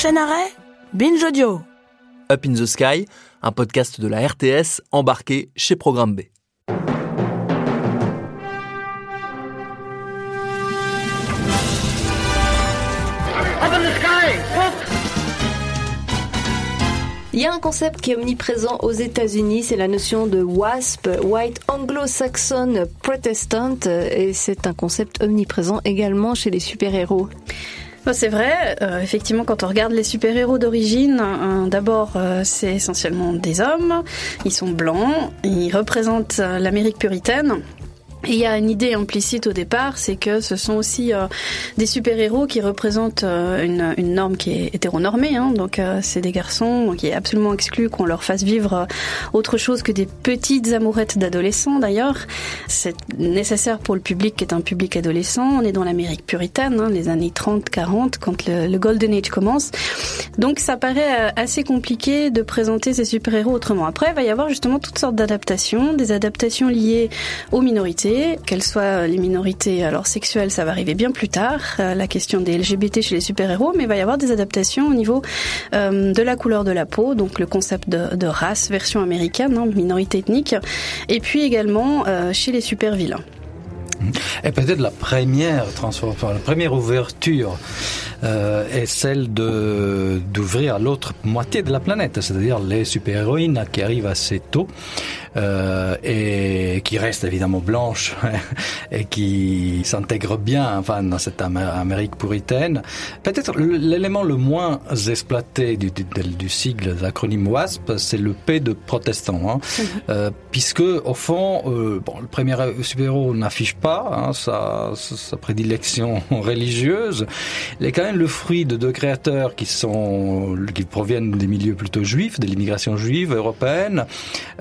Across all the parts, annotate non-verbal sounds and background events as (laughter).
Prochain arrêt? Binge Audio. Up in the Sky, un podcast de la RTS embarqué chez Programme B. Il y a un concept qui est omniprésent aux États-Unis, c'est la notion de WASP, White Anglo-Saxon Protestant, et c'est un concept omniprésent également chez les super-héros. C'est vrai, euh, effectivement, quand on regarde les super-héros d'origine, euh, d'abord, euh, c'est essentiellement des hommes, ils sont blancs, ils représentent euh, l'Amérique puritaine, il y a une idée implicite au départ, c'est que ce sont aussi euh, des super-héros qui représentent euh, une, une, norme qui est hétéronormée. Hein, donc euh, c'est des garçons donc il est absolument exclu qu'on leur fasse vivre autre chose que des petites amourettes d'adolescents d'ailleurs. C'est nécessaire pour le public qui est un public adolescent. On est dans l'Amérique puritaine, hein, les années 30-40, quand le, le, Golden Age commence. Donc ça paraît assez compliqué de présenter ces super-héros autrement. Après, il va y avoir justement toutes sortes d'adaptations, des adaptations liées aux minorités qu'elles soient les minorités alors sexuelles, ça va arriver bien plus tard, euh, la question des LGBT chez les super-héros, mais il va y avoir des adaptations au niveau euh, de la couleur de la peau, donc le concept de, race, version américaine, hein, minorité ethnique, et puis également euh, chez les super-vilains. Et peut-être la première transformation, la première ouverture est celle de d'ouvrir l'autre moitié de la planète, c'est-à-dire les super-héroïnes qui arrivent assez tôt euh, et qui restent évidemment blanches (laughs) et qui s'intègrent bien enfin dans cette Amérique puritaine. Peut-être l'élément le moins exploité du, du, du sigle, de l'acronyme WASP, c'est le P de protestant, hein, (laughs) euh, puisque au fond, euh, bon, le premier super-héros n'affiche pas hein, sa, sa prédilection (laughs) religieuse, il est quand même le fruit de deux créateurs qui sont qui proviennent des milieux plutôt juifs, de l'immigration juive européenne.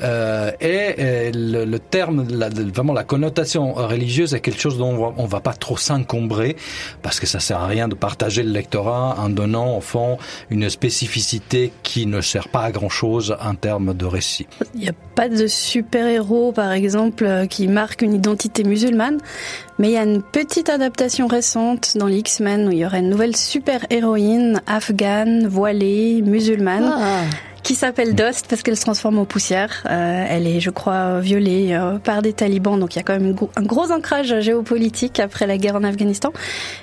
Euh, et, et le, le, terme, la, vraiment la connotation religieuse est quelque chose dont on va, on va pas trop s'encombrer parce que ça sert à rien de partager le lectorat en donnant au fond une spécificité qui ne sert pas à grand chose en termes de récit. Il n'y a pas de super-héros par exemple qui marque une identité musulmane, mais il y a une petite adaptation récente dans les X-Men où il y aurait une nouvelle super-héroïne afghane, voilée, musulmane. Ah qui s'appelle Dost parce qu'elle se transforme en poussière. Euh, elle est, je crois, violée euh, par des talibans, donc il y a quand même un gros ancrage géopolitique après la guerre en Afghanistan.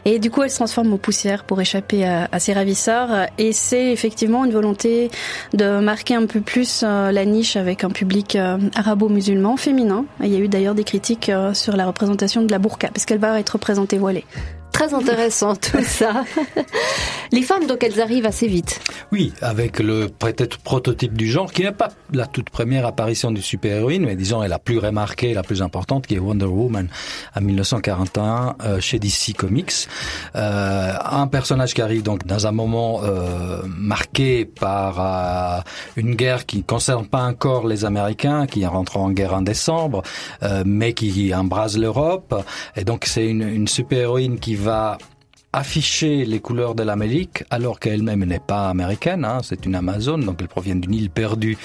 Et du coup, elle se transforme en poussière pour échapper à, à ses ravisseurs. Et c'est effectivement une volonté de marquer un peu plus euh, la niche avec un public euh, arabo-musulman féminin. Il y a eu d'ailleurs des critiques euh, sur la représentation de la burqa, parce qu'elle va être représentée voilée. Très intéressant tout ça. Les femmes, donc, elles arrivent assez vite. Oui, avec le peut-être prototype du genre, qui n'est pas la toute première apparition du super-héroïne, mais disons, est la plus remarquée, la plus importante, qui est Wonder Woman en 1941 euh, chez DC Comics. Euh, un personnage qui arrive donc dans un moment euh, marqué par une guerre qui ne concerne pas encore les Américains, qui rentrent en guerre en décembre, mais qui embrase l'Europe. Et donc, c'est une super-héroïne qui va afficher les couleurs de l'Amérique alors qu'elle-même n'est pas américaine, hein, c'est une Amazone, donc elle provient d'une île perdue.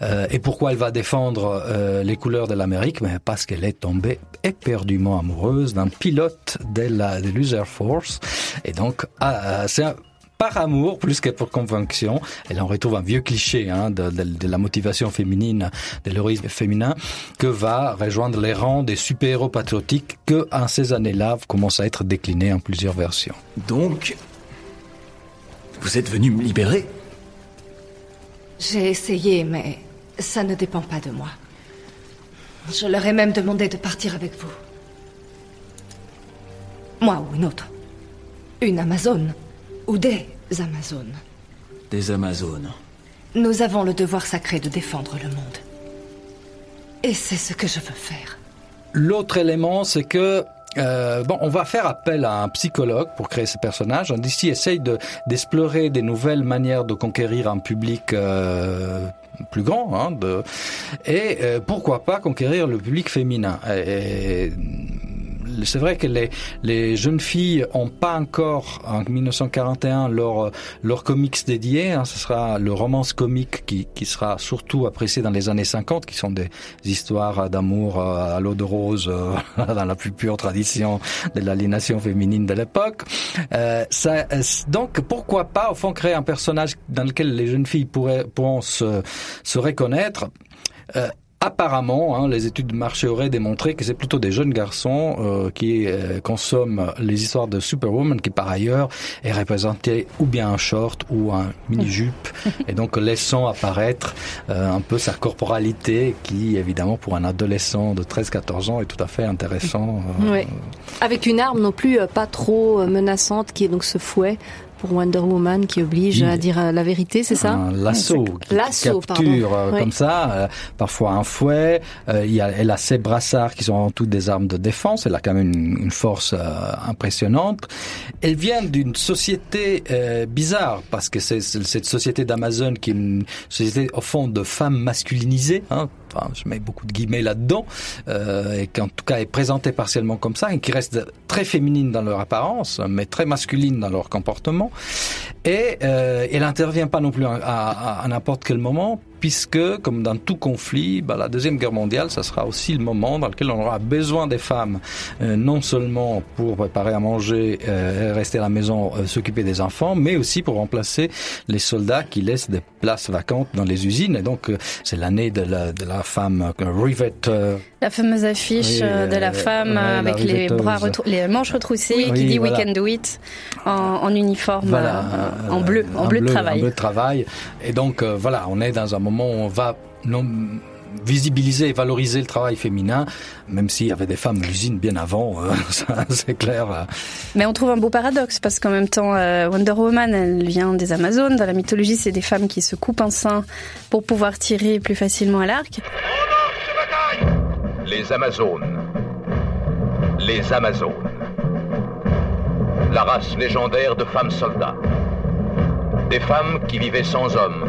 Euh, et pourquoi elle va défendre euh, les couleurs de l'Amérique? Mais Parce qu'elle est tombée éperdument amoureuse d'un pilote de la l'User Force. Et donc, ah, c'est un par amour plus que pour conviction. Et là, on retrouve un vieux cliché hein, de, de, de, la motivation féminine, de l'héroïsme féminin, que va rejoindre les rangs des super-héros patriotiques que, en ces années-là, commence à être décliné en plusieurs versions. Donc, vous êtes venu me libérer? J'ai essayé, mais ça ne dépend pas de moi. Je leur ai même demandé de partir avec vous. Moi ou une autre. Une Amazone. Ou des Amazones. Des Amazones. Nous avons le devoir sacré de défendre le monde. Et c'est ce que je veux faire. L'autre élément, c'est que euh, bon, on va faire appel à un psychologue pour créer ce personnage. On ici essaye de d'explorer des nouvelles manières de conquérir un public euh, plus grand, hein, de, et euh, pourquoi pas conquérir le public féminin. Et, et c'est vrai que les, les jeunes filles ont pas encore en 1941 leur leur comics dédié. Hein, ce sera le romance comique qui, qui sera surtout apprécié dans les années 50, qui sont des histoires d'amour euh, à l'eau de rose euh, (laughs) dans la plus pure tradition de l'aliénation féminine de l'époque. Euh, ça, donc pourquoi pas au fond créer un personnage dans lequel les jeunes filles pourraient pourront se, se reconnaître. Euh, Apparemment, hein, les études de marché auraient démontré que c'est plutôt des jeunes garçons euh, qui euh, consomment les histoires de Superwoman, qui par ailleurs est représenté ou bien un short ou un mini-jupe, (laughs) et donc laissant apparaître euh, un peu sa corporalité, qui évidemment pour un adolescent de 13-14 ans est tout à fait intéressant. Euh, oui. Avec une arme non plus pas trop menaçante, qui est donc ce fouet pour Wonder Woman qui oblige à dire la vérité, c'est ça Un lasso qui lasso, capture pardon. comme oui. ça, euh, parfois un fouet. Euh, il y a, elle a ses brassards qui sont en tout des armes de défense. Elle a quand même une, une force euh, impressionnante. Elle vient d'une société euh, bizarre parce que c'est cette société d'Amazon qui est une société au fond de femmes masculinisées. Hein, enfin, je mets beaucoup de guillemets là-dedans, euh, et qui en tout cas est présentée partiellement comme ça, et qui reste très féminine dans leur apparence, mais très masculine dans leur comportement. Et euh, elle n'intervient pas non plus à n'importe quel moment, puisque, comme dans tout conflit, bah, la Deuxième Guerre mondiale, ça sera aussi le moment dans lequel on aura besoin des femmes, euh, non seulement pour préparer à manger, euh, rester à la maison, euh, s'occuper des enfants, mais aussi pour remplacer les soldats qui laissent des places vacantes dans les usines. Et donc, c'est l'année de la, de la femme rivet. la fameuse affiche oui, de la femme avec les bras, les manches retroussées oui, qui dit voilà. We can do it en, en uniforme, voilà, en bleu, en bleu, bleu, de travail. En bleu de travail. Et donc, voilà, on est dans un moment où on va non, visibiliser et valoriser le travail féminin, même s'il y avait des femmes à l'usine bien avant, euh, (laughs) c'est clair. Mais on trouve un beau paradoxe, parce qu'en même temps, euh, Wonder Woman, elle vient des Amazones. Dans la mythologie, c'est des femmes qui se coupent un sein pour pouvoir tirer plus facilement à l'arc. Les Amazones. Les Amazones. La race légendaire de femmes soldats. Des femmes qui vivaient sans hommes,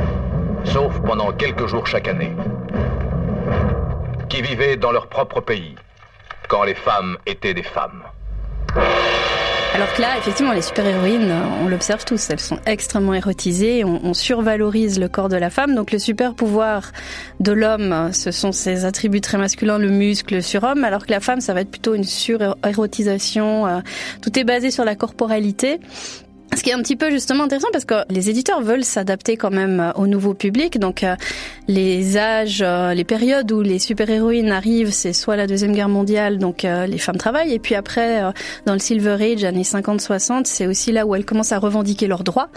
sauf pendant quelques jours chaque année, qui vivaient dans leur propre pays, quand les femmes étaient des femmes. Alors que là, effectivement, les super-héroïnes, on l'observe tous, elles sont extrêmement érotisées, on, survalorise le corps de la femme, donc le super-pouvoir de l'homme, ce sont ses attributs très masculins, le muscle, le surhomme, alors que la femme, ça va être plutôt une sur-érotisation, euh, tout est basé sur la corporalité, ce qui est un petit peu justement intéressant parce que les éditeurs veulent s'adapter quand même au nouveau public. Donc euh, les âges, euh, les périodes où les super-héroïnes arrivent, c'est soit la Deuxième Guerre mondiale, donc euh, les femmes travaillent, et puis après, dans le Silver Age, années 50-60, c'est aussi là où elles commencent à revendiquer leurs droits.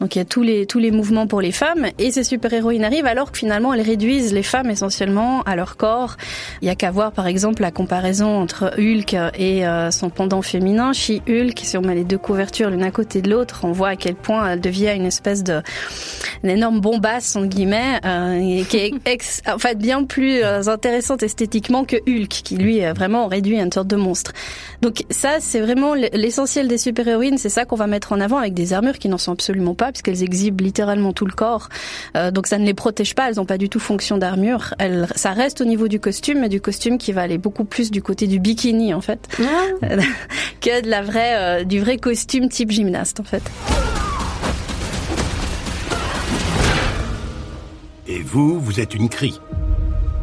Donc il y a tous les, tous les mouvements pour les femmes, et ces super-héroïnes arrivent alors que finalement elles réduisent les femmes essentiellement à leur corps. Il y a qu'à voir par exemple la comparaison entre Hulk et son pendant féminin, She-Hulk, si on met les deux couvertures l'une à côté de l'autre, on voit à quel point elle devient une espèce de une énorme bombasse entre guillemets euh, qui est (laughs) ex, en fait bien plus euh, intéressante esthétiquement que Hulk qui lui est vraiment réduit à une sorte de monstre. Donc ça c'est vraiment l'essentiel des super-héroïnes, c'est ça qu'on va mettre en avant avec des armures qui n'en sont absolument pas puisqu'elles exhibent littéralement tout le corps. Euh, donc ça ne les protège pas, elles n'ont pas du tout fonction d'armure. Elles ça reste au niveau du costume mais du costume qui va aller beaucoup plus du côté du bikini en fait ah. (laughs) que de la vraie euh, du vrai costume type gymnaste en fait. Et vous, vous êtes une crie.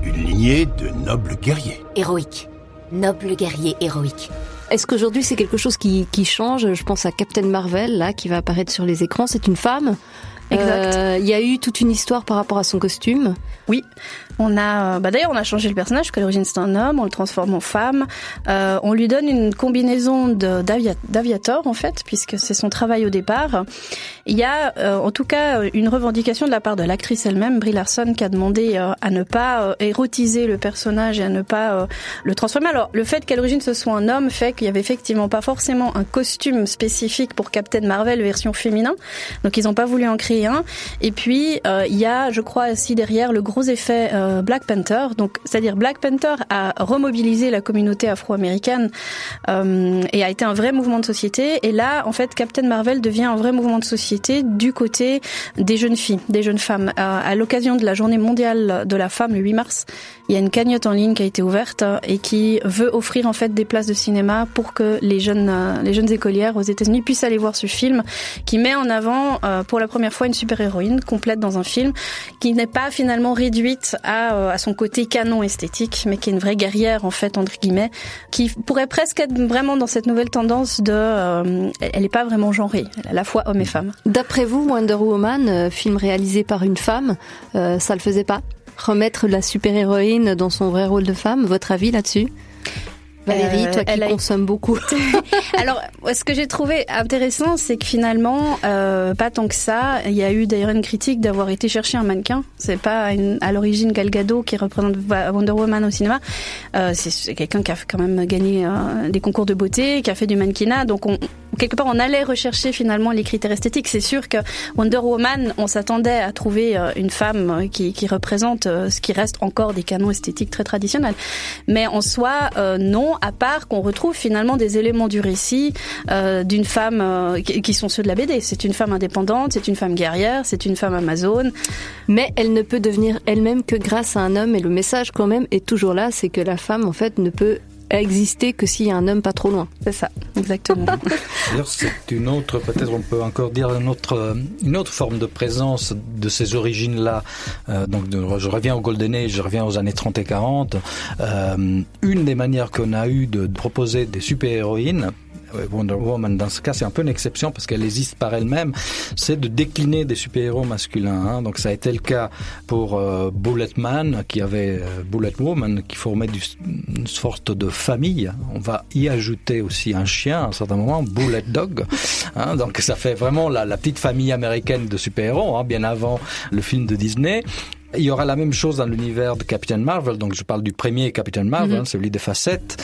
Une lignée de nobles guerriers. Héroïque. Noble guerrier héroïque. Est-ce qu'aujourd'hui c'est quelque chose qui, qui change? Je pense à Captain Marvel, là, qui va apparaître sur les écrans. C'est une femme. Exact. Euh, il y a eu toute une histoire par rapport à son costume. Oui. On a, bah d'ailleurs, on a changé le personnage, parce qu'à l'origine c'est un homme, on le transforme en femme. Euh, on lui donne une combinaison d'aviator, en fait, puisque c'est son travail au départ. Il y a, euh, en tout cas, une revendication de la part de l'actrice elle-même, Brie Larson, qui a demandé euh, à ne pas euh, érotiser le personnage et à ne pas euh, le transformer. Alors, le fait qu'à l'origine ce soit un homme fait qu'il y avait effectivement pas forcément un costume spécifique pour Captain Marvel version féminin. Donc, ils n'ont pas voulu en créer un. Et puis, il y a, je crois, aussi derrière le gros effet euh, Black Panther. Donc, c'est-à-dire Black Panther a remobilisé la communauté afro-américaine euh, et a été un vrai mouvement de société. Et là, en fait, Captain Marvel devient un vrai mouvement de société du côté des jeunes filles, des jeunes femmes. Euh, à l'occasion de la Journée mondiale de la femme, le 8 mars, il y a une cagnotte en ligne qui a été ouverte et qui veut offrir en fait des places de cinéma pour que les jeunes, euh, les jeunes écolières aux États-Unis puissent aller voir ce film qui met en avant pour la première fois une super-héroïne complète dans un film qui n'est pas finalement réduite à, euh, à son côté canon esthétique, mais qui est une vraie guerrière en fait entre guillemets, qui pourrait presque être vraiment dans cette nouvelle tendance de, euh, elle n'est pas vraiment genrée, elle est à la fois homme et femme. D'après vous, Wonder Woman, euh, film réalisé par une femme, euh, ça le faisait pas? Remettre la super-héroïne dans son vrai rôle de femme, votre avis là-dessus? Valérie, Euh, toi qui elle a- consommes beaucoup. (laughs) Alors, ce que j'ai trouvé intéressant, c'est que finalement, euh, pas tant que ça. Il y a eu d'ailleurs une critique d'avoir été chercher un mannequin. C'est pas une- à l'origine Gal Gadot qui représente Wonder Woman au cinéma. Euh, c'est- c'est quelqu'un qui a quand même gagné euh, des concours de beauté, qui a fait du mannequinat. Donc, on, quelque part, on allait rechercher finalement les critères esthétiques. C'est sûr que Wonder Woman, on s'attendait à trouver euh, une femme euh, qui, qui représente euh, ce qui reste encore des canons esthétiques très traditionnels. Mais en soi, non, à part qu'on retrouve finalement des éléments du récit d'une femme qui sont ceux de la BD. C'est une femme indépendante, c'est une femme guerrière, c'est une femme amazone. Mais elle ne peut devenir elle-même que grâce à un homme. Et le message quand même est toujours là, c'est que la femme en fait ne peut exister que s'il y a un homme pas trop loin. C'est ça, exactement. (laughs) D'ailleurs, c'est une autre, peut-être on peut encore dire une autre, euh, une autre forme de présence de ces origines-là. Euh, donc, je reviens au Golden Age, je reviens aux années 30 et 40. Euh, une des manières qu'on a eu de proposer des super-héroïnes, Wonder Woman, dans ce cas, c'est un peu une exception parce qu'elle existe par elle-même, c'est de décliner des super-héros masculins. hein. Donc, ça a été le cas pour euh, Bulletman, qui avait euh, Bullet Woman, qui formait du- une sorte de famille. On va y ajouter aussi un chien à un certain moment, Bullet Dog. hein. donc, ça fait vraiment la, la petite famille américaine de super-héros, hein, bien avant le film de Disney. Il y aura la même chose dans l'univers de Captain Marvel. Donc, je parle du premier Captain Marvel, Mhm. celui des facettes.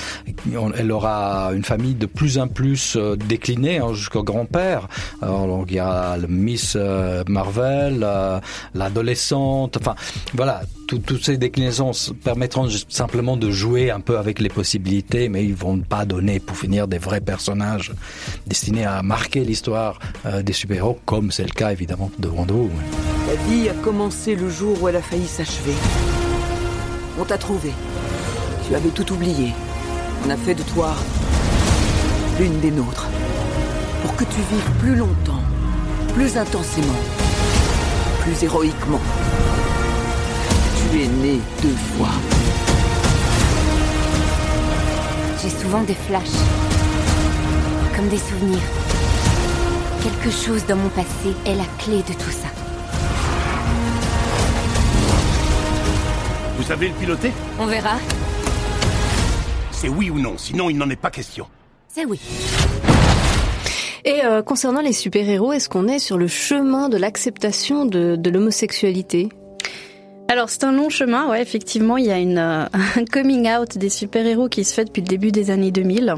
Elle aura une famille de plus en plus euh, déclinée hein, jusqu'au grand-père. Alors, il y a le Miss euh, Marvel, euh, l'adolescente. Enfin, voilà, tout- toutes ces déclinaisons permettront simplement de jouer un peu avec les possibilités, mais ils vont pas donner, pour finir, des vrais personnages destinés à marquer l'histoire euh, des super-héros, comme c'est le cas évidemment de Wonder. La vie a commencé le jour où elle a failli s'achever. On t'a trouvé. Tu avais tout oublié. On a fait de toi l'une des nôtres. Pour que tu vives plus longtemps, plus intensément, plus héroïquement. Tu es né deux fois. J'ai souvent des flashs. Comme des souvenirs. Quelque chose dans mon passé est la clé de tout ça. Vous savez le piloter? On verra. C'est oui ou non, sinon il n'en est pas question. C'est oui. Et euh, concernant les super-héros, est-ce qu'on est sur le chemin de l'acceptation de, de l'homosexualité? Alors c'est un long chemin, ouais, effectivement, il y a une, euh, (laughs) un coming out des super-héros qui se fait depuis le début des années 2000,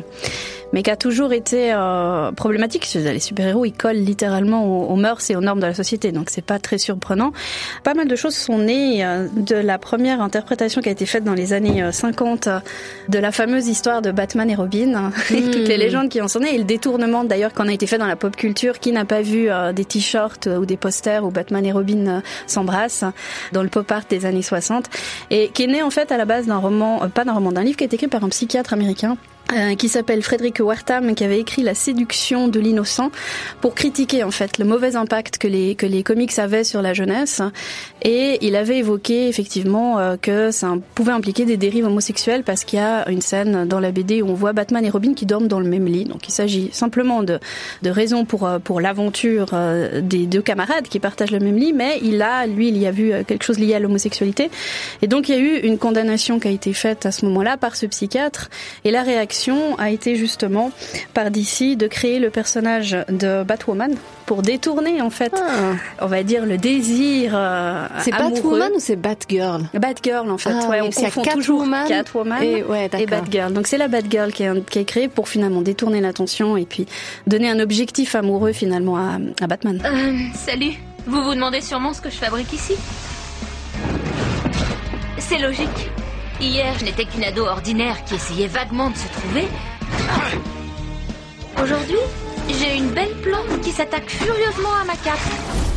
mais qui a toujours été euh, problématique. Les super-héros, ils collent littéralement aux, aux mœurs et aux normes de la société, donc c'est pas très surprenant. Pas mal de choses sont nées euh, de la première interprétation qui a été faite dans les années euh, 50 euh, de la fameuse histoire de Batman et Robin, hein, (laughs) et toutes les légendes qui en sont nées, et le détournement d'ailleurs qu'on a été fait dans la pop culture, qui n'a pas vu euh, des t-shirts euh, ou des posters où Batman et Robin euh, s'embrassent dans le pop art des années 60, et qui est né en fait à la base d'un roman, euh, pas d'un roman, d'un livre qui a été écrit par un psychiatre américain euh, qui s'appelle Frédéric Wertham, qui avait écrit La séduction de l'innocent pour critiquer en fait le mauvais impact que les que les comics avaient sur la jeunesse. Et il avait évoqué effectivement euh, que ça pouvait impliquer des dérives homosexuelles parce qu'il y a une scène dans la BD où on voit Batman et Robin qui dorment dans le même lit. Donc il s'agit simplement de de raisons pour euh, pour l'aventure des deux camarades qui partagent le même lit, mais il a lui il y a vu quelque chose lié à l'homosexualité. Et donc il y a eu une condamnation qui a été faite à ce moment-là par ce psychiatre. Et la réaction a été justement par DC de créer le personnage de Batwoman pour détourner en fait, on va dire le désir. euh, C'est. Batwoman ou c'est Batgirl? Batgirl en fait. Ah ouais, on confond toujours Catwoman et- ouais, et d'accord. Batgirl. Donc c'est la Batgirl qui est, qui est créée pour finalement détourner l'attention et puis donner un objectif amoureux finalement à, à Batman. Euh, salut. Vous vous demandez sûrement ce que je fabrique ici? C'est logique. Hier, je n'étais qu'une ado ordinaire qui essayait vaguement de se trouver. Aujourd'hui, j'ai une belle plante qui s'attaque furieusement à ma cape.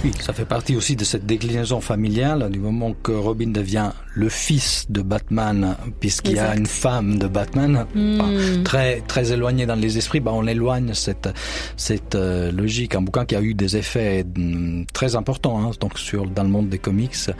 Oui, ça fait partie aussi de cette déclinaison familiale, du moment que Robin devient le fils de Batman, puisqu'il y a une femme de Batman, Hmm. très très éloignée dans les esprits, bah on éloigne cette cette euh, logique. Un bouquin qui a eu des effets mm, très importants, hein, donc sur dans le monde des comics,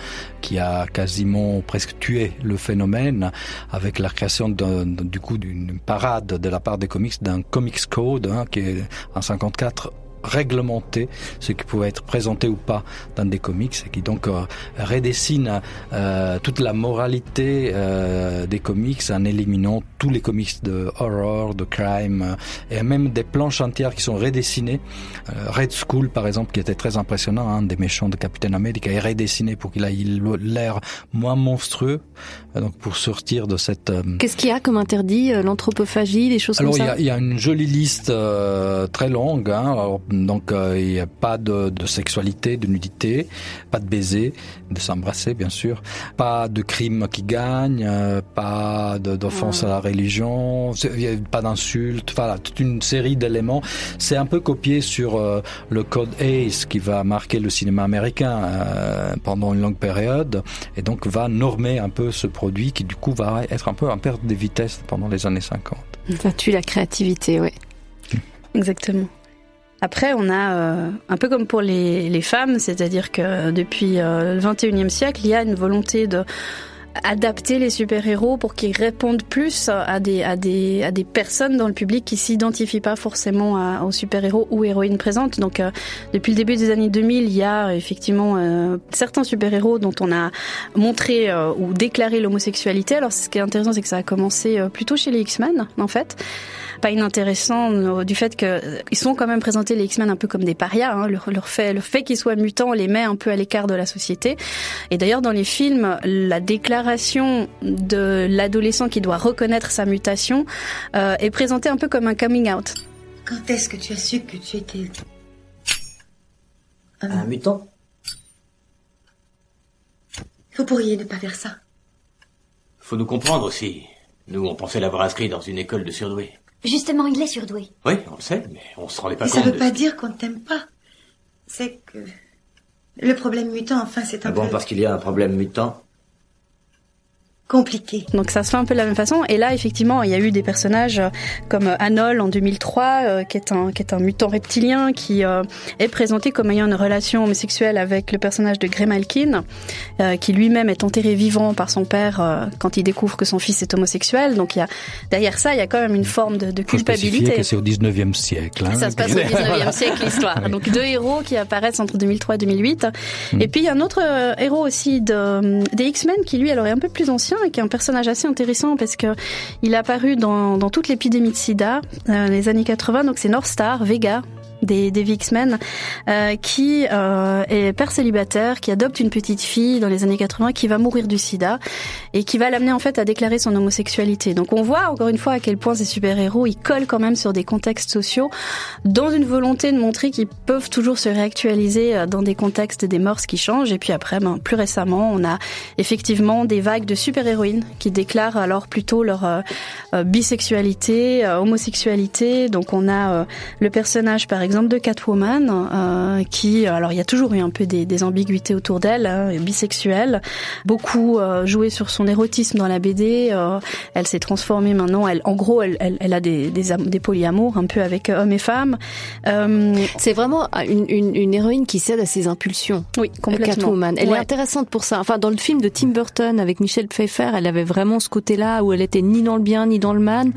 qui a quasiment presque tué le phénomène avec la création du coup d'une parade de la part des comics d'un comics code hein, qui est en 54 réglementer ce qui pouvait être présenté ou pas dans des comics et qui donc euh, redessine euh, toute la moralité euh, des comics en éliminant tous les comics de horror, de crime euh, et même des planches entières qui sont redessinées. Euh, Red Skull par exemple qui était très impressionnant, un des méchants de Captain America est redessiné pour qu'il ait l'air moins monstrueux euh, donc pour sortir de cette euh, Qu'est-ce qu'il y a comme interdit L'anthropophagie, des choses alors, comme il y, ça a, il y a une jolie liste euh, très longue. Hein. Alors, donc, euh, il n'y a pas de, de sexualité, de nudité, pas de baiser, de s'embrasser, bien sûr, pas de crime qui gagne, euh, pas d'offense à la religion, pas d'insultes, voilà, toute une série d'éléments. C'est un peu copié sur euh, le code ACE qui va marquer le cinéma américain euh, pendant une longue période et donc va normer un peu ce produit qui du coup va être un peu en perte de vitesse pendant les années 50. Ça tue la créativité, oui. Exactement. Après, on a euh, un peu comme pour les, les femmes, c'est-à-dire que depuis euh, le 21e siècle, il y a une volonté de adapter les super-héros pour qu'ils répondent plus à des, à, des, à des personnes dans le public qui s'identifient pas forcément à- aux super-héros ou héroïnes présentes. Donc euh, depuis le début des années 2000, il y a effectivement euh, certains super-héros dont on a montré euh, ou déclaré l'homosexualité. Alors ce qui est intéressant, c'est que ça a commencé euh, plutôt chez les X-Men en fait pas inintéressant euh, du fait que euh, ils sont quand même présentés les X-Men un peu comme des parias. Hein. Leur, leur fait, le fait qu'ils soient mutants les met un peu à l'écart de la société. Et d'ailleurs dans les films, la déclaration de l'adolescent qui doit reconnaître sa mutation euh, est présentée un peu comme un coming out. Quand est-ce que tu as su que tu étais... Un mutant Vous pourriez ne pas faire ça. Faut nous comprendre aussi. Nous, on pensait l'avoir inscrit dans une école de surdoués. Justement, il est surdoué. Oui, on le sait, mais on se rendait pas Mais ça compte veut de... pas dire qu'on ne t'aime pas. C'est que... Le problème mutant, enfin, c'est un Ah bon, peu parce qu'il y a un problème mutant compliqué. Donc ça se fait un peu de la même façon. Et là, effectivement, il y a eu des personnages euh, comme euh, Anol en 2003, euh, qui est un qui est un mutant reptilien qui euh, est présenté comme ayant une relation homosexuelle avec le personnage de Grey Malkin, euh, qui lui-même est enterré vivant par son père euh, quand il découvre que son fils est homosexuel. Donc il y a derrière ça, il y a quand même une forme de, de culpabilité. que c'est au 19e siècle. hein. Ça se passe au 19e siècle, l'histoire. (laughs) Donc deux héros qui apparaissent entre 2003 et 2008. Et puis il y a un autre euh, héros aussi de, des X-Men qui lui alors est un peu plus ancien qui est un personnage assez intéressant parce que il est apparu dans, dans toute l'épidémie de sida euh, les années 80. Donc c'est North Star, Vega des, des X-Men, euh, qui euh, est père célibataire, qui adopte une petite fille dans les années 80, qui va mourir du sida, et qui va l'amener en fait à déclarer son homosexualité. Donc on voit encore une fois à quel point ces super-héros, ils collent quand même sur des contextes sociaux, dans une volonté de montrer qu'ils peuvent toujours se réactualiser euh, dans des contextes des mœurs qui changent. Et puis après, ben, plus récemment, on a effectivement des vagues de super-héroïnes qui déclarent alors plutôt leur euh, euh, bisexualité, euh, homosexualité. Donc on a le personnage par exemple de Catwoman euh, qui, alors il y a toujours eu un peu des, des ambiguïtés autour d'elle, hein, bisexuelle, beaucoup euh, joué sur son érotisme dans la BD. euh, elle s'est transformée maintenant. Elle, en gros, elle, elle, elle a des, des, am- des polyamours un peu avec euh, hommes et femmes. Euh, C'est vraiment une, une, une héroïne qui cède à ses impulsions. Oui, complètement. Catwoman. Elle Ouais. est intéressante pour ça. Enfin, dans le film de Tim Burton avec Michelle Pfeiffer, elle avait vraiment ce côté-là où elle était ni dans le bien, ni dans le mal,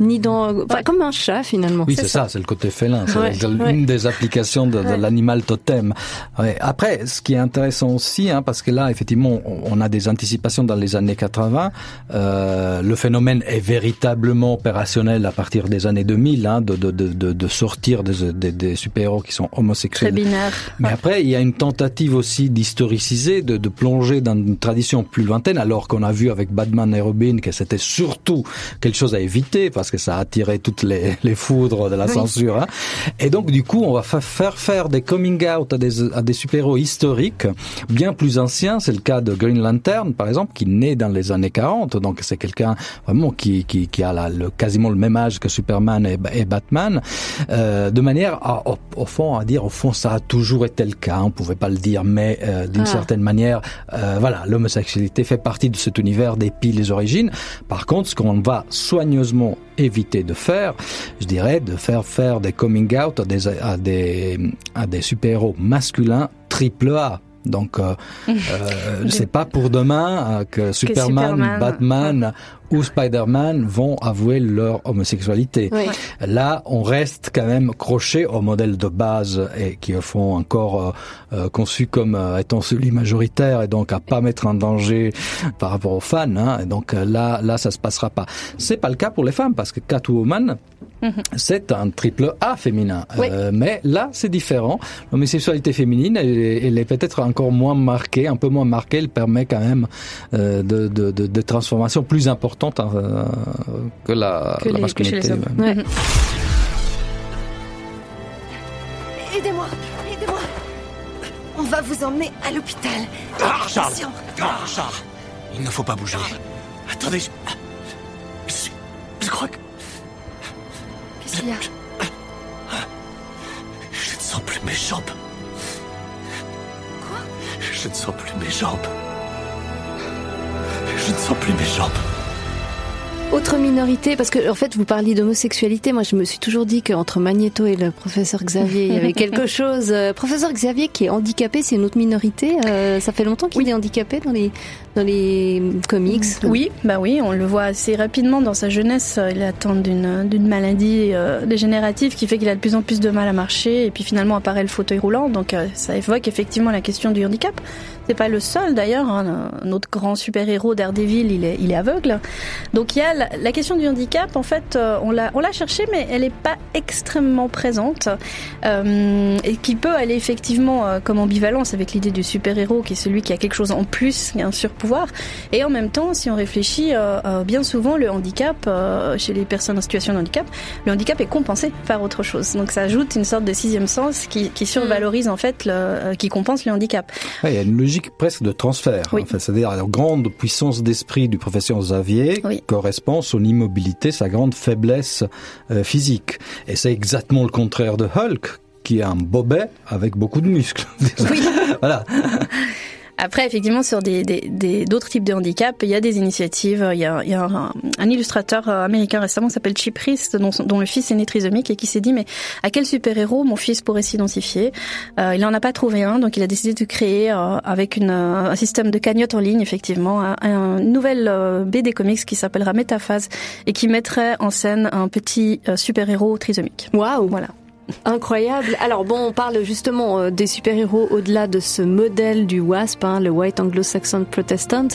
ni dans, enfin, comme un chat finalement. Oui, c'est ça, c'est le côté félin. C'est Ouais, ouais. une des applications de, de Ouais. l'animal totem. Ouais. Après, ce qui est intéressant aussi, hein, parce que là, effectivement, on, on a des anticipations dans les années 80. Euh, le phénomène est véritablement opérationnel à partir des années 2000, hein, de, de, de, de, sortir des, des, des super-héros qui sont Très homosexuels. binaire. Mais après, il y a une tentative aussi d'historiciser, de, de plonger dans une tradition plus lointaine, alors qu'on a vu avec Batman et Robin que c'était surtout quelque chose à éviter parce que ça a attiré toutes les, les foudres de la Oui. censure. hein. Et donc, donc du coup, on va faire faire des coming out à des, à des super-héros historiques, bien plus anciens. C'est le cas de Green Lantern, par exemple, qui naît dans les années 40. Donc c'est quelqu'un vraiment qui, qui, qui a la, le, quasiment le même âge que Superman et, et Batman, euh, de manière à, au, au, fond à dire au fond ça a toujours été le cas. On pouvait pas le dire, mais euh, d'une ah. certaine manière, euh, voilà, l'homosexualité fait partie de cet univers des les origines. Par contre, ce qu'on va soigneusement éviter de faire, je dirais, de faire faire des coming out à des, à des, à des super-héros masculins triple A. Donc, euh, (laughs) euh, c'est pas pour demain euh, que, Superman, Superman, Batman ou Spider-Man vont avouer leur homosexualité. Là, on reste quand même croché au modèle de base et qui font encore euh, conçu comme euh, étant celui majoritaire et donc à pas mettre en danger par rapport aux fans. Hein, et donc là, là, ça se passera pas. C'est pas le cas pour les femmes parce que Catwoman, mhm. c'est un triple A féminin. Oui. Euh, mais là, c'est différent. L'homosexualité féminine, elle, elle est peut-être encore moins marquée, un peu moins marquée. Elle permet quand même euh, de, de, de, de transformations plus importantes euh, que la, que la les, masculinité. Que ouais. Ouais. Aidez-moi, aidez-moi. On va vous emmener à l'hôpital. Ah, Charles, ah, Charles, il ne faut pas bouger. Attendez, je, je, je crois que... Je ne sens plus mes jambes. Quoi? Je ne sens plus mes jambes. Je ne sens plus mes jambes. Autre minorité, parce que en fait vous parliez d'homosexualité, moi je me suis toujours dit qu'entre Magneto et le professeur Xavier, il y avait (laughs) quelque chose. Euh, professeur Xavier qui est handicapé, c'est une autre minorité. Euh, ça fait longtemps qu'il oui. est handicapé dans les dans les comics. Oui, bah oui, on le voit assez rapidement dans sa jeunesse. Il est atteint d'une d'une maladie euh, dégénérative qui fait qu'il a de plus en plus de mal à marcher et puis finalement apparaît le fauteuil roulant. Donc euh, ça évoque effectivement la question du handicap. C'est pas le seul d'ailleurs. Hein. Un autre grand super-héros, Daredevil, il est, il est aveugle. Donc il y a la, la question du handicap. En fait, euh, on l'a, on l'a cherché, mais elle est pas extrêmement présente euh, et qui peut aller effectivement euh, comme ambivalence avec l'idée du super-héros, qui est celui qui a quelque chose en plus, qui a un surpouvoir. Et en même temps, si on réfléchit, euh, bien souvent le handicap chez les personnes en situation de handicap, le handicap est compensé par autre chose. Donc ça ajoute une sorte de sixième sens qui, qui survalorise en fait, le, qui compense le handicap. Ouais, il y a une logique presque de transfert. Oui. Fait. C'est-à-dire la grande puissance d'esprit du professeur Xavier oui. correspond à son immobilité, sa grande faiblesse euh, physique. Et c'est exactement le contraire de Hulk, qui est un bobet avec beaucoup de muscles. (laughs) Oui. voilà. Après, effectivement, sur des, des, des, d'autres types de handicaps, il y a des initiatives. Il y a, il y a un, un, illustrateur américain récemment qui s'appelle Chip Reese, dont, dont, le fils est né trisomique et qui s'est dit, mais à quel super-héros mon fils pourrait s'identifier? Euh, Il n'en a pas trouvé un, donc il a décidé de créer, euh, avec une, un système de cagnotte en ligne, effectivement, un, un nouvelle euh, BD comics qui s'appellera Métaphase et qui mettrait en scène un petit euh, super-héros trisomique. Waouh Voilà. Incroyable. Alors bon, on parle justement euh, des super-héros au-delà de ce modèle du WASP, hein, le White Anglo-Saxon Protestant.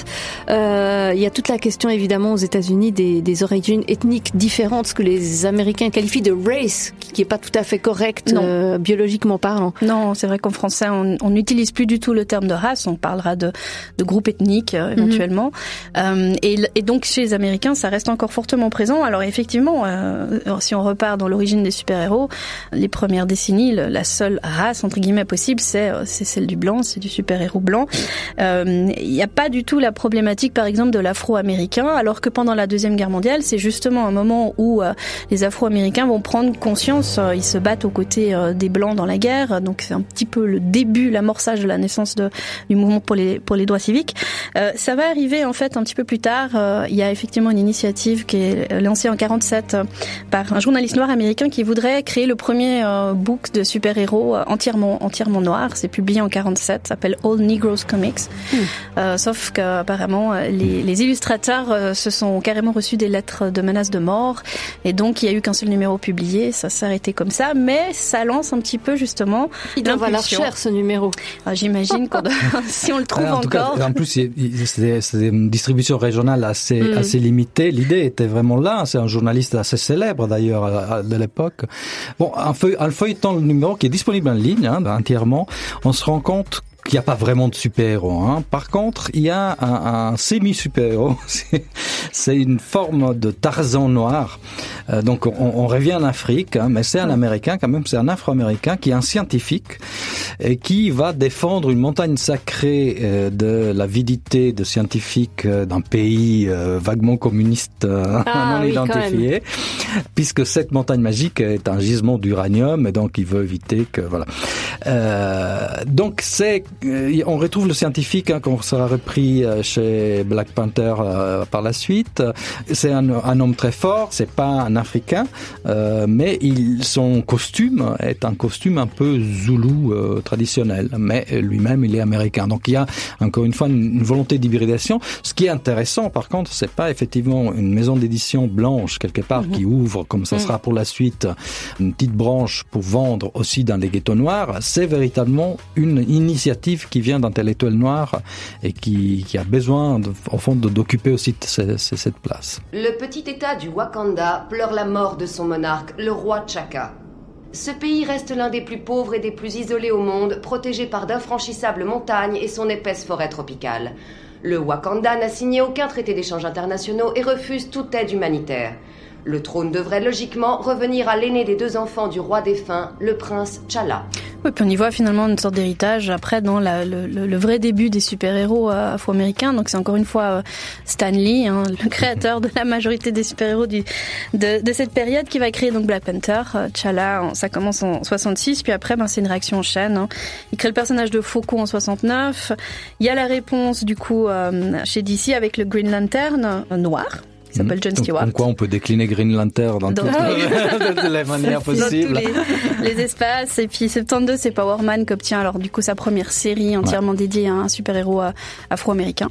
Euh, il y a toute la question évidemment aux États-Unis des, des, origines ethniques différentes, ce que les Américains qualifient de race, qui est pas tout à fait correct euh, biologiquement parlant. Non, c'est vrai qu'en français on n'utilise plus du tout le terme de race, on parlera de, de groupe ethnique euh, éventuellement. Mm -hmm. et, et, donc chez les Américains, ça reste encore fortement présent. Alors effectivement, euh, si on repart dans l'origine des super-héros les premières décennies, la seule race entre guillemets possible, c'est c'est celle du blanc, c'est du super-héros blanc. Il euh, n'y a pas du tout la problématique, par exemple, de l'Afro-américain, alors que pendant la deuxième guerre mondiale, c'est justement un moment où euh, les Afro-américains vont prendre conscience, euh, ils se battent aux côtés euh, des blancs dans la guerre, donc c'est un petit peu le début, l'amorçage de la naissance de, du mouvement pour les pour les droits civiques. Euh, ça va arriver en fait un petit peu plus tard. Il y a effectivement une initiative qui est lancée en 47 par un journaliste noir américain qui voudrait créer le premier euh, book de super-héros euh, entièrement entièrement noir. C'est publié en 47, s'appelle All Negroes Comics. Mm. Euh, sauf que apparemment les, les illustrateurs euh, se sont carrément reçus des lettres de menaces de mort et donc il y a eu qu'un seul numéro publié. Ça s'est arrêté comme ça, mais ça lance un petit peu justement. Il doit valoir cher ce numéro. Ah, J'imagine qu'on (laughs) (laughs) si on le trouve en encore. Cas, en plus, c'est une distribution régionale assez mm. assez limitée. L'idée était vraiment là. C'est un journaliste assez célèbre d'ailleurs de l'époque. Bon, un, feu, un feuilleton le numéro qui est disponible en ligne hein, entièrement, on se rend compte il n'y a pas vraiment de super-héros. Hein. Par contre, il y a un, un semi-super-héros. (laughs) c'est une forme de Tarzan noir. Euh, donc on, on, revient en Afrique, hein, mais c'est un Américain quand même, c'est un Afro-Américain qui est un scientifique et qui va défendre une montagne sacrée euh, de l'avidité de scientifiques euh, d'un pays euh, vaguement communiste (laughs) ah, non identifié, puisque cette montagne magique est un gisement d'uranium et donc il veut éviter que voilà. donc c'est on retrouve le scientifique hein, qu'on sera repris chez Black Panther par la suite. C'est un, un, homme très fort, c'est pas un Africain, mais il, son costume est un costume un peu zoulou traditionnel, mais lui-même il est américain. Donc il y a encore une fois une, volonté d'hybridation. Ce qui est intéressant, par contre, c'est pas effectivement une maison d'édition blanche quelque part qui mhm. ouvre, comme ça mhm. sera pour la suite, une petite branche pour vendre aussi dans les ghettos noirs. C'est véritablement une initiative qui vient d'intellectuels noirs et qui, a besoin, fond, d'occuper aussi cette place. Le petit État du Wakanda pleure la mort de son monarque, le roi Chaka. Ce pays reste l'un des plus pauvres et des plus isolés au monde, protégé par d'infranchissables montagnes et son épaisse forêt tropicale. Le Wakanda n'a signé aucun traité d'échange internationaux et refuse toute aide humanitaire. Le trône devrait logiquement revenir à l'aîné des deux enfants du roi défunt, le prince T'Challa. Oui, puis on y voit finalement une sorte d'héritage après dans le, vrai début des super-héros euh, afro-américains. Donc c'est encore une fois euh, Stan Lee, hein, le (laughs) créateur de la majorité des super-héros de, de cette période, qui va créer donc Black Panther. Euh, T'Challa, ça commence en 66, puis après ben, c'est une réaction en chaîne. Hein. Il crée le personnage de Faucon en 69. Il y a la réponse du coup chez DC avec le Green Lantern noir qui s'appelle John Stewart. En quoi on peut décliner Green Lantern dans, toutes les (laughs) (laughs) manières possibles. les, les, espaces. Et puis 72, c'est Power Man qui obtient alors du coup sa première série entièrement dédiée à un super-héros afro-américain.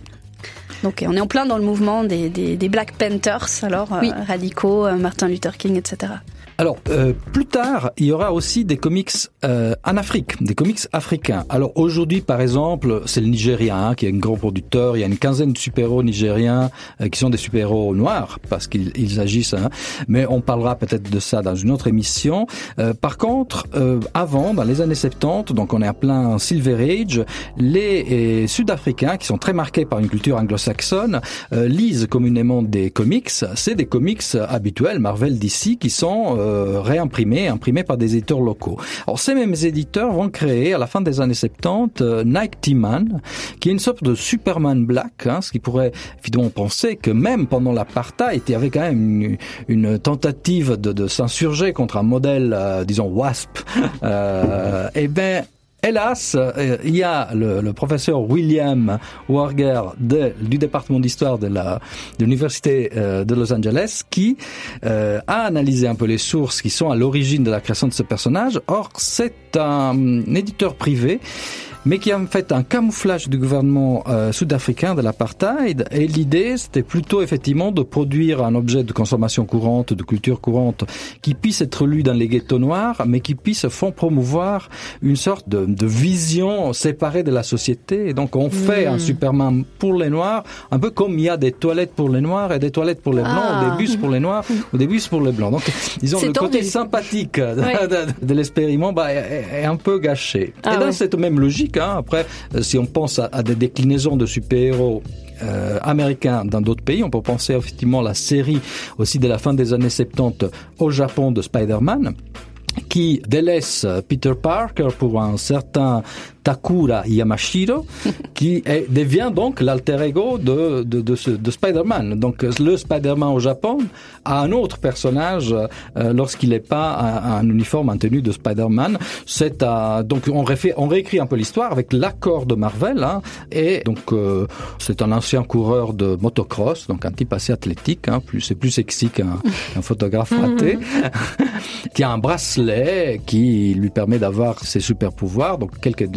Donc on est en plein dans le mouvement des, des, des Black Panthers, alors euh, radicaux, euh, Martin Luther King, etc. Alors, euh, plus tard, il y aura aussi des comics euh, en Afrique, des comics africains. Alors aujourd'hui, par exemple, c'est le Nigeria hein, qui est un grand producteur. Il y a une quinzaine de super-héros nigériens euh, qui sont des super-héros noirs parce qu'ils agissent. Hein. Mais on parlera peut-être de ça dans une autre émission. Euh, par contre, euh, avant, dans les années 70, donc on est à plein Silver Age, les Sud-Africains qui sont très marqués par une culture anglo-saxonne lisent communément des comics. C'est des comics habituels, Marvel, DC, qui sont euh, réimprimés, imprimés par des éditeurs locaux. Alors ces mêmes éditeurs vont créer à la fin des années 70 euh, Nike T-Man, qui est une sorte de Superman Black, hein, ce qui pourrait évidemment penser que même pendant l'apartheid, il y avait quand même une, tentative de, de s'insurger contre un modèle, euh, disons, WASP. (laughs) euh, eh ben Hélas, euh, il y a le, professeur William Warger de, du département d'histoire de l'université euh, de Los Angeles qui euh, a analysé un peu les sources qui sont à l'origine de la création de ce personnage. Or, c'est un éditeur privé mais qui a fait un camouflage du gouvernement euh, sud-africain de l'apartheid. Et l'idée, c'était plutôt effectivement de produire un objet de consommation courante, de culture courante, qui puisse être lu dans les ghettos noirs, mais qui puisse font promouvoir une sorte de, de, vision séparée de la société. Et donc, on fait un hmm. Superman pour les noirs, un peu comme il y a des toilettes pour les noirs et des toilettes pour les blancs, ou des bus pour les noirs ou des bus pour les blancs. Donc, disons, le côté sympathique (laughs) de, de, l'expériment bah, est, un peu gâché. Ah et dans cette même logique, Après, euh, si on pense à, des déclinaisons de super-héros euh, américains dans d'autres pays. On peut penser effectivement à la série aussi de la fin des années 70 au Japon de Spider-Man qui délaisse Peter Parker pour un certain Takura Yamashiro, (laughs) qui est, devient donc l'alter ego de, de, de, de Spider-Man. Donc le Spider-Man au Japon a un autre personnage euh, lorsqu'il n'est pas un, un, uniforme, en tenue de Spider-Man. C'est donc on, refait, on réécrit un peu l'histoire avec l'accord de Marvel. Hein, et donc euh, c'est un ancien coureur de motocross, donc un type assez athlétique, hein, plus c'est plus sexy qu'un (laughs) photographe raté, (laughs) qui a un bracelet qui lui permet d'avoir ses super pouvoirs. Donc quelques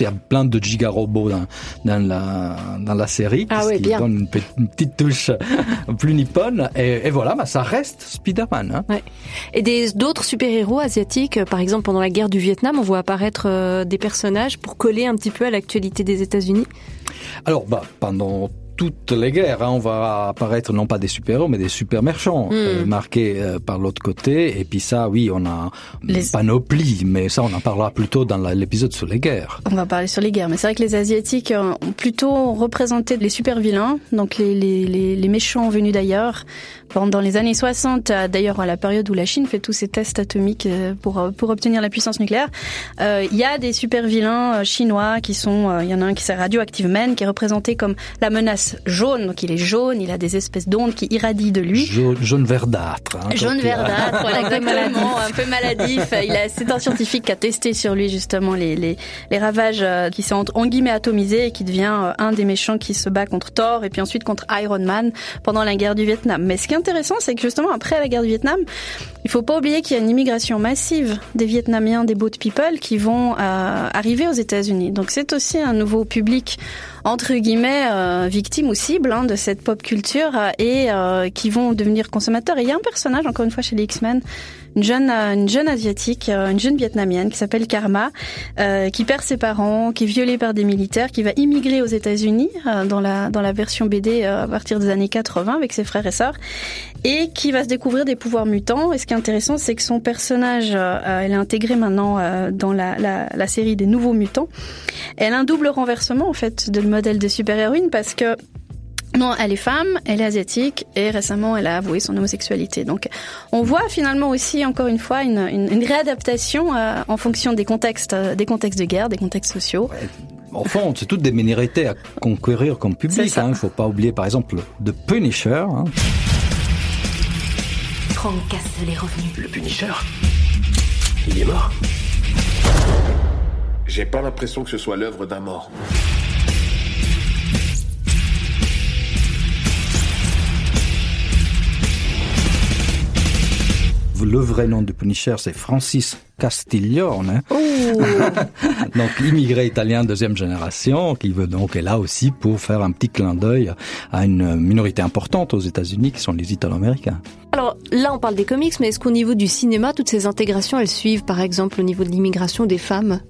il y a plein de giga-robots dans, dans, la, dans la série, ah qui donne une, petite touche plus nippone. Et, voilà, bah, ça reste Spider-Man. Hein. Ouais. Et d'autres super-héros asiatiques, par exemple pendant la guerre du Vietnam, on voit apparaître euh, des personnages pour coller un petit peu à l'actualité des États-Unis? Alors, bah, pendant toutes les guerres. Hein. On va apparaître non pas des super-héros, mais des super-merchants, Mm. marqués euh, par l'autre côté. Et puis ça, oui, on a une panoplie, mais ça, on en parlera plutôt dans l'épisode sur les guerres. On va parler sur les guerres, mais c'est vrai que les Asiatiques euh, ont plutôt représenté les super vilains, donc les, les, les, les méchants venus d'ailleurs. Pendant les années 60, euh, d'ailleurs à la période où la Chine fait tous ses tests atomiques euh, pour, euh, pour obtenir la puissance nucléaire, euh, il y a des super vilains euh, chinois qui sont, euh, il y en a un qui s'appelle Radioactive Man, qui est représenté comme la menace jaune, donc il est jaune, il a des espèces d'ondes qui irradient de lui. Jaune, jaune verdâtre. hein, Jaune donc, verdâtre, voilà, Un (laughs) peu exactement, un peu maladif. (laughs) C'est un scientifique qui a testé sur lui justement les, les, les ravages euh, qui sont en guillemets atomisés et qui devient euh, un des méchants qui se bat contre Thor et puis ensuite contre Iron Man pendant la guerre du Vietnam. Mais ce qui est intéressant, c'est que justement après la guerre du Vietnam, il faut pas oublier qu'il y a une immigration massive des Vietnamiens, des boat people qui vont euh, arriver aux États-Unis. Donc c'est aussi un nouveau public entre guillemets euh, victime ou cible hein, de cette pop culture euh, et euh, qui vont devenir consommateurs. Et il y a un personnage encore une fois chez les X-Men, une jeune euh, une jeune asiatique, euh, une jeune vietnamienne qui s'appelle Karma, euh, qui perd ses parents, qui est violée par des militaires, qui va immigrer aux États-Unis euh, dans la dans la version BD euh, à partir des années 80 avec ses frères et sœurs et qui va se découvrir des pouvoirs mutants. Et ce qui est intéressant, c'est que son personnage, euh, elle est intégrée maintenant dans la, la, la série des nouveaux mutants. Elle a un double renversement en fait de le modèle de super-héroïne parce que non, elle est femme, elle est asiatique et récemment elle a avoué son homosexualité. Donc on voit finalement aussi encore une fois une, une, une réadaptation euh, en fonction des contextes, euh, des contextes de guerre, des contextes sociaux. Au fond, c'est toutes des minorités à conquérir comme public. Il ne faut pas oublier, par exemple, The Punisher. hein. Frank Castle est revenu. Le Punisher Il est mort J'ai pas l'impression que ce soit l'œuvre d'un mort. Le vrai nom du Punisher, c'est Francis Castiglione. (laughs) donc immigré italien deuxième génération, qui veut donc est là aussi pour faire un petit clin d'œil à une minorité importante aux États-Unis, qui sont les Italo-Américains. Alors là, on parle des comics, mais est-ce qu'au niveau du cinéma, toutes ces intégrations, elles suivent par exemple au niveau de l'immigration des femmes?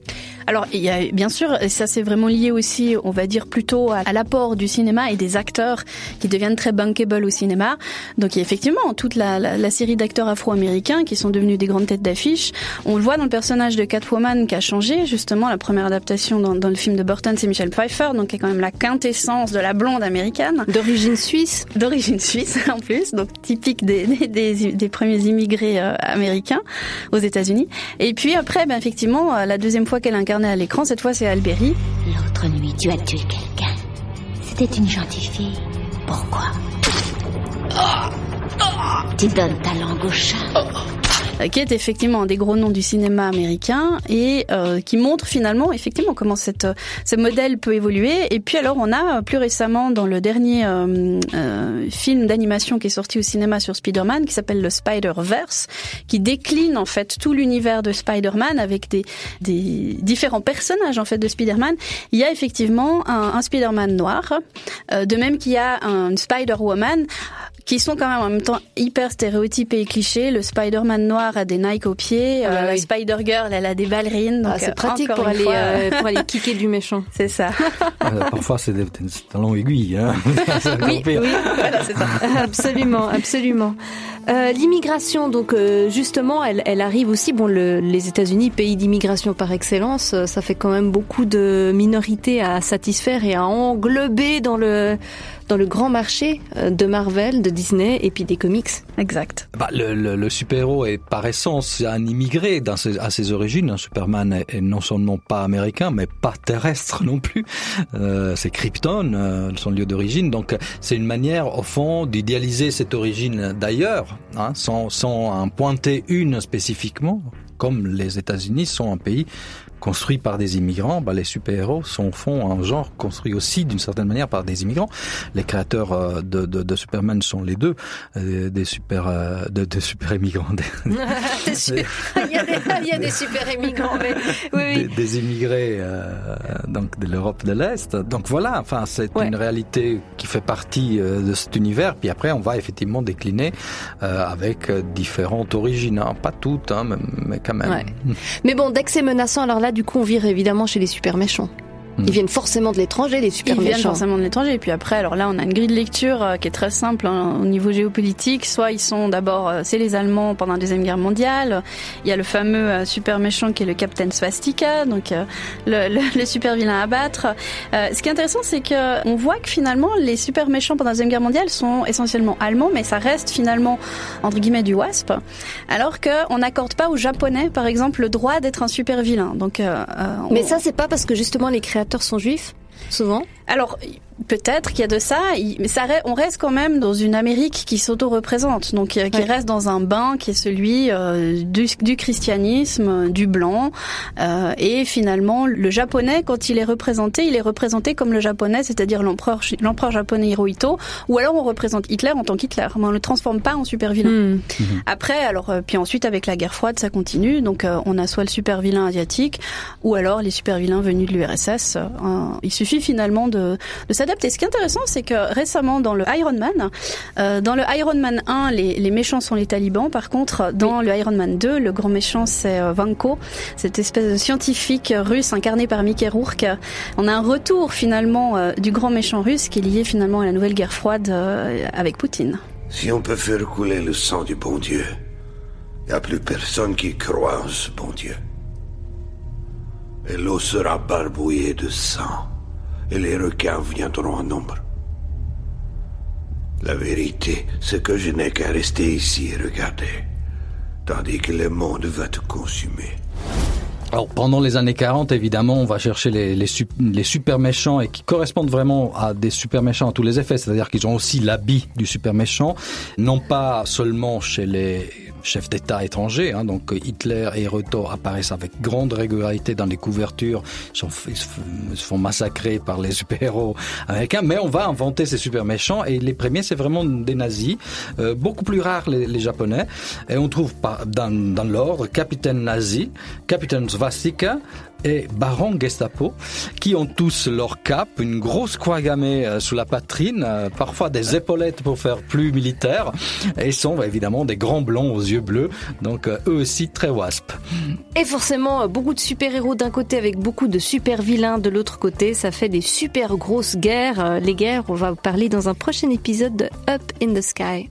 Alors, il y a bien sûr, ça c'est vraiment lié aussi, on va dire plutôt à, à l'apport du cinéma et des acteurs qui deviennent très bankable au cinéma. Donc il y a effectivement toute la, la, la série d'acteurs afro-américains qui sont devenus des grandes têtes d'affiche. On le voit dans le personnage de Catwoman qui a changé justement. La première adaptation dans, dans le film de Burton, c'est Michelle Pfeiffer, donc qui est quand même la quintessence de la blonde américaine. D'origine suisse D'origine suisse (laughs) en plus, donc typique des, des, des, des premiers immigrés euh, américains aux États-Unis. Et puis après, ben, effectivement, euh, la deuxième fois qu'elle incarnait à l'écran, cette fois c'est Alberi. L'autre nuit, tu as tué quelqu'un. C'était une gentille fille. Pourquoi? Tu donnes ta langue au chat. Qui est effectivement un des gros noms du cinéma américain et euh, qui montre finalement effectivement comment cette, euh, ce modèle peut évoluer. Et puis alors on a euh, plus récemment dans le dernier euh, euh, film d'animation qui est sorti au cinéma sur Spider-Man qui s'appelle le Spider-Verse, qui décline en fait tout l'univers de Spider-Man avec des, des différents personnages en fait de Spider-Man. Il y a effectivement un, un Spider-Man noir, euh, de même qu'il y a un Spider-Woman qui sont quand même en même temps hyper stéréotypés et clichés. Le Spider-Man noir a des Nike aux pieds, Ah bah euh, oui. Spider-Girl elle a des ballerines. Donc Ah, c'est euh, pratique pour aller, fois, euh, pour aller kicker du méchant. (laughs) C'est ça. Euh, parfois, c'est des, des talons aiguilles. Hein. (laughs) Oui, oui, voilà, c'est ça. (laughs) absolument, absolument. Euh, L'immigration, donc euh, justement, elle, elle arrive aussi. Bon, le, les États-Unis, pays d'immigration par excellence, euh, ça fait quand même beaucoup de minorités à satisfaire et à englober dans le dans le grand marché euh, de Marvel, de Disney et puis des comics. Exact. Bah, le, le, le super-héros est par essence un immigré dans ses, à ses origines. Superman est, est non seulement pas américain, mais pas terrestre non plus. Euh, c'est Krypton, euh, son lieu d'origine. Donc c'est une manière, au fond, d'idéaliser cette origine d'ailleurs, hein, sans, sans en pointer une spécifiquement. Comme les États-Unis sont un pays construit par des immigrants, bah, les super-héros sont au fond un genre construit aussi d'une certaine manière par des immigrants. Les créateurs euh, de, de, de Superman sont les deux, euh, des super, euh, de, de super immigrants, des, (laughs) (laughs) (laughs) il, y a des, il y a des super immigrants, mais oui, des, des immigrés euh, donc de l'Europe de l'Est. Donc voilà, enfin c'est Ouais. une réalité qui fait partie de cet univers. Puis après, on va effectivement décliner euh, avec différentes origines, hein. pas toutes, hein, mais, mais quand même. Ouais. Mais bon, dès que c'est menaçant, alors là, du coup, on vire évidemment chez les super méchants. Ils viennent forcément de l'étranger, les super Ils viennent forcément de l'étranger. Et puis après, alors là, on a une grille de lecture euh, qui est très simple hein, au niveau géopolitique. Soit ils sont d'abord, euh, c'est les Allemands pendant la deuxième guerre mondiale. Il y a le fameux euh, super méchant qui est le Captain Swastika, donc euh, le, le- (laughs) le super vilain à battre. Euh, ce qui est intéressant, c'est que on voit que finalement les super méchants pendant la deuxième guerre mondiale sont essentiellement allemands, mais ça reste finalement entre guillemets du WASP. Alors qu'on n'accorde pas aux Japonais, par exemple, le droit d'être un super vilain. Donc, euh, euh, Mais on- ça, c'est pas parce que justement les créateurs sont juifs, souvent. alors, peut-être qu'il y a de ça, mais ça, on reste quand même dans une Amérique qui s'auto-représente, donc euh, qui Ouais. reste dans un bain qui est celui euh, du, du christianisme, euh, du blanc, euh, et finalement le japonais, quand il est représenté, il est représenté comme le japonais, c'est-à-dire l'empereur, japonais Hirohito, ou alors on représente Hitler en tant qu'Hitler, mais on le transforme pas en super vilain. Après, alors puis ensuite avec la guerre froide, ça continue. Donc euh, on a soit le super vilain asiatique, ou alors les super vilains venus de l'URSS. Euh, suffit finalement de, de s'adapter. Ce qui est intéressant, c'est que récemment dans le Iron Man, euh, dans le Iron Man 1, les, les méchants sont les talibans. Par contre, dans le Iron Man 2, le grand méchant c'est euh, Vanko, cette espèce de scientifique russe incarné par Mickey Rourke. On a un retour finalement euh, du grand méchant russe qui est lié finalement à la nouvelle guerre froide euh, avec Poutine. Si on peut faire couler le sang du bon Dieu, il n'y a plus personne qui croit en ce bon Dieu. Et l'eau sera barbouillée de sang, et les requins viendront en nombre. La vérité, c'est que je n'ai qu'à rester ici et regarder, tandis que le monde va te consumer. Alors pendant les années 40, évidemment, on va chercher les, les, sup- les super méchants et qui correspondent vraiment à des super méchants à tous les effets, c'est-à-dire qu'ils ont aussi l'habit du super méchant, non pas seulement chez les chefs d'État étrangers, hein, donc Hitler et Hirohito apparaissent avec grande régularité dans les couvertures, ils, sont- se font massacrer par les super-héros américains, mais on va inventer ces super méchants et les premiers c'est vraiment des nazis, euh, beaucoup plus rares les, les japonais, et on trouve dans, dans l'ordre Capitaine Nazi, Capitaine Svastika et Baron Gestapo, qui ont tous leur cape, une grosse croix gammée euh, sous la poitrine, euh, parfois des épaulettes pour faire plus militaire, et sont évidemment des grands blonds aux yeux bleus, donc euh, eux aussi très wasp. Et forcément, beaucoup de super-héros d'un côté avec beaucoup de super-vilains de l'autre côté. Ça fait des super grosses guerres. Les guerres, on va vous parler dans un prochain épisode de Up in the Sky.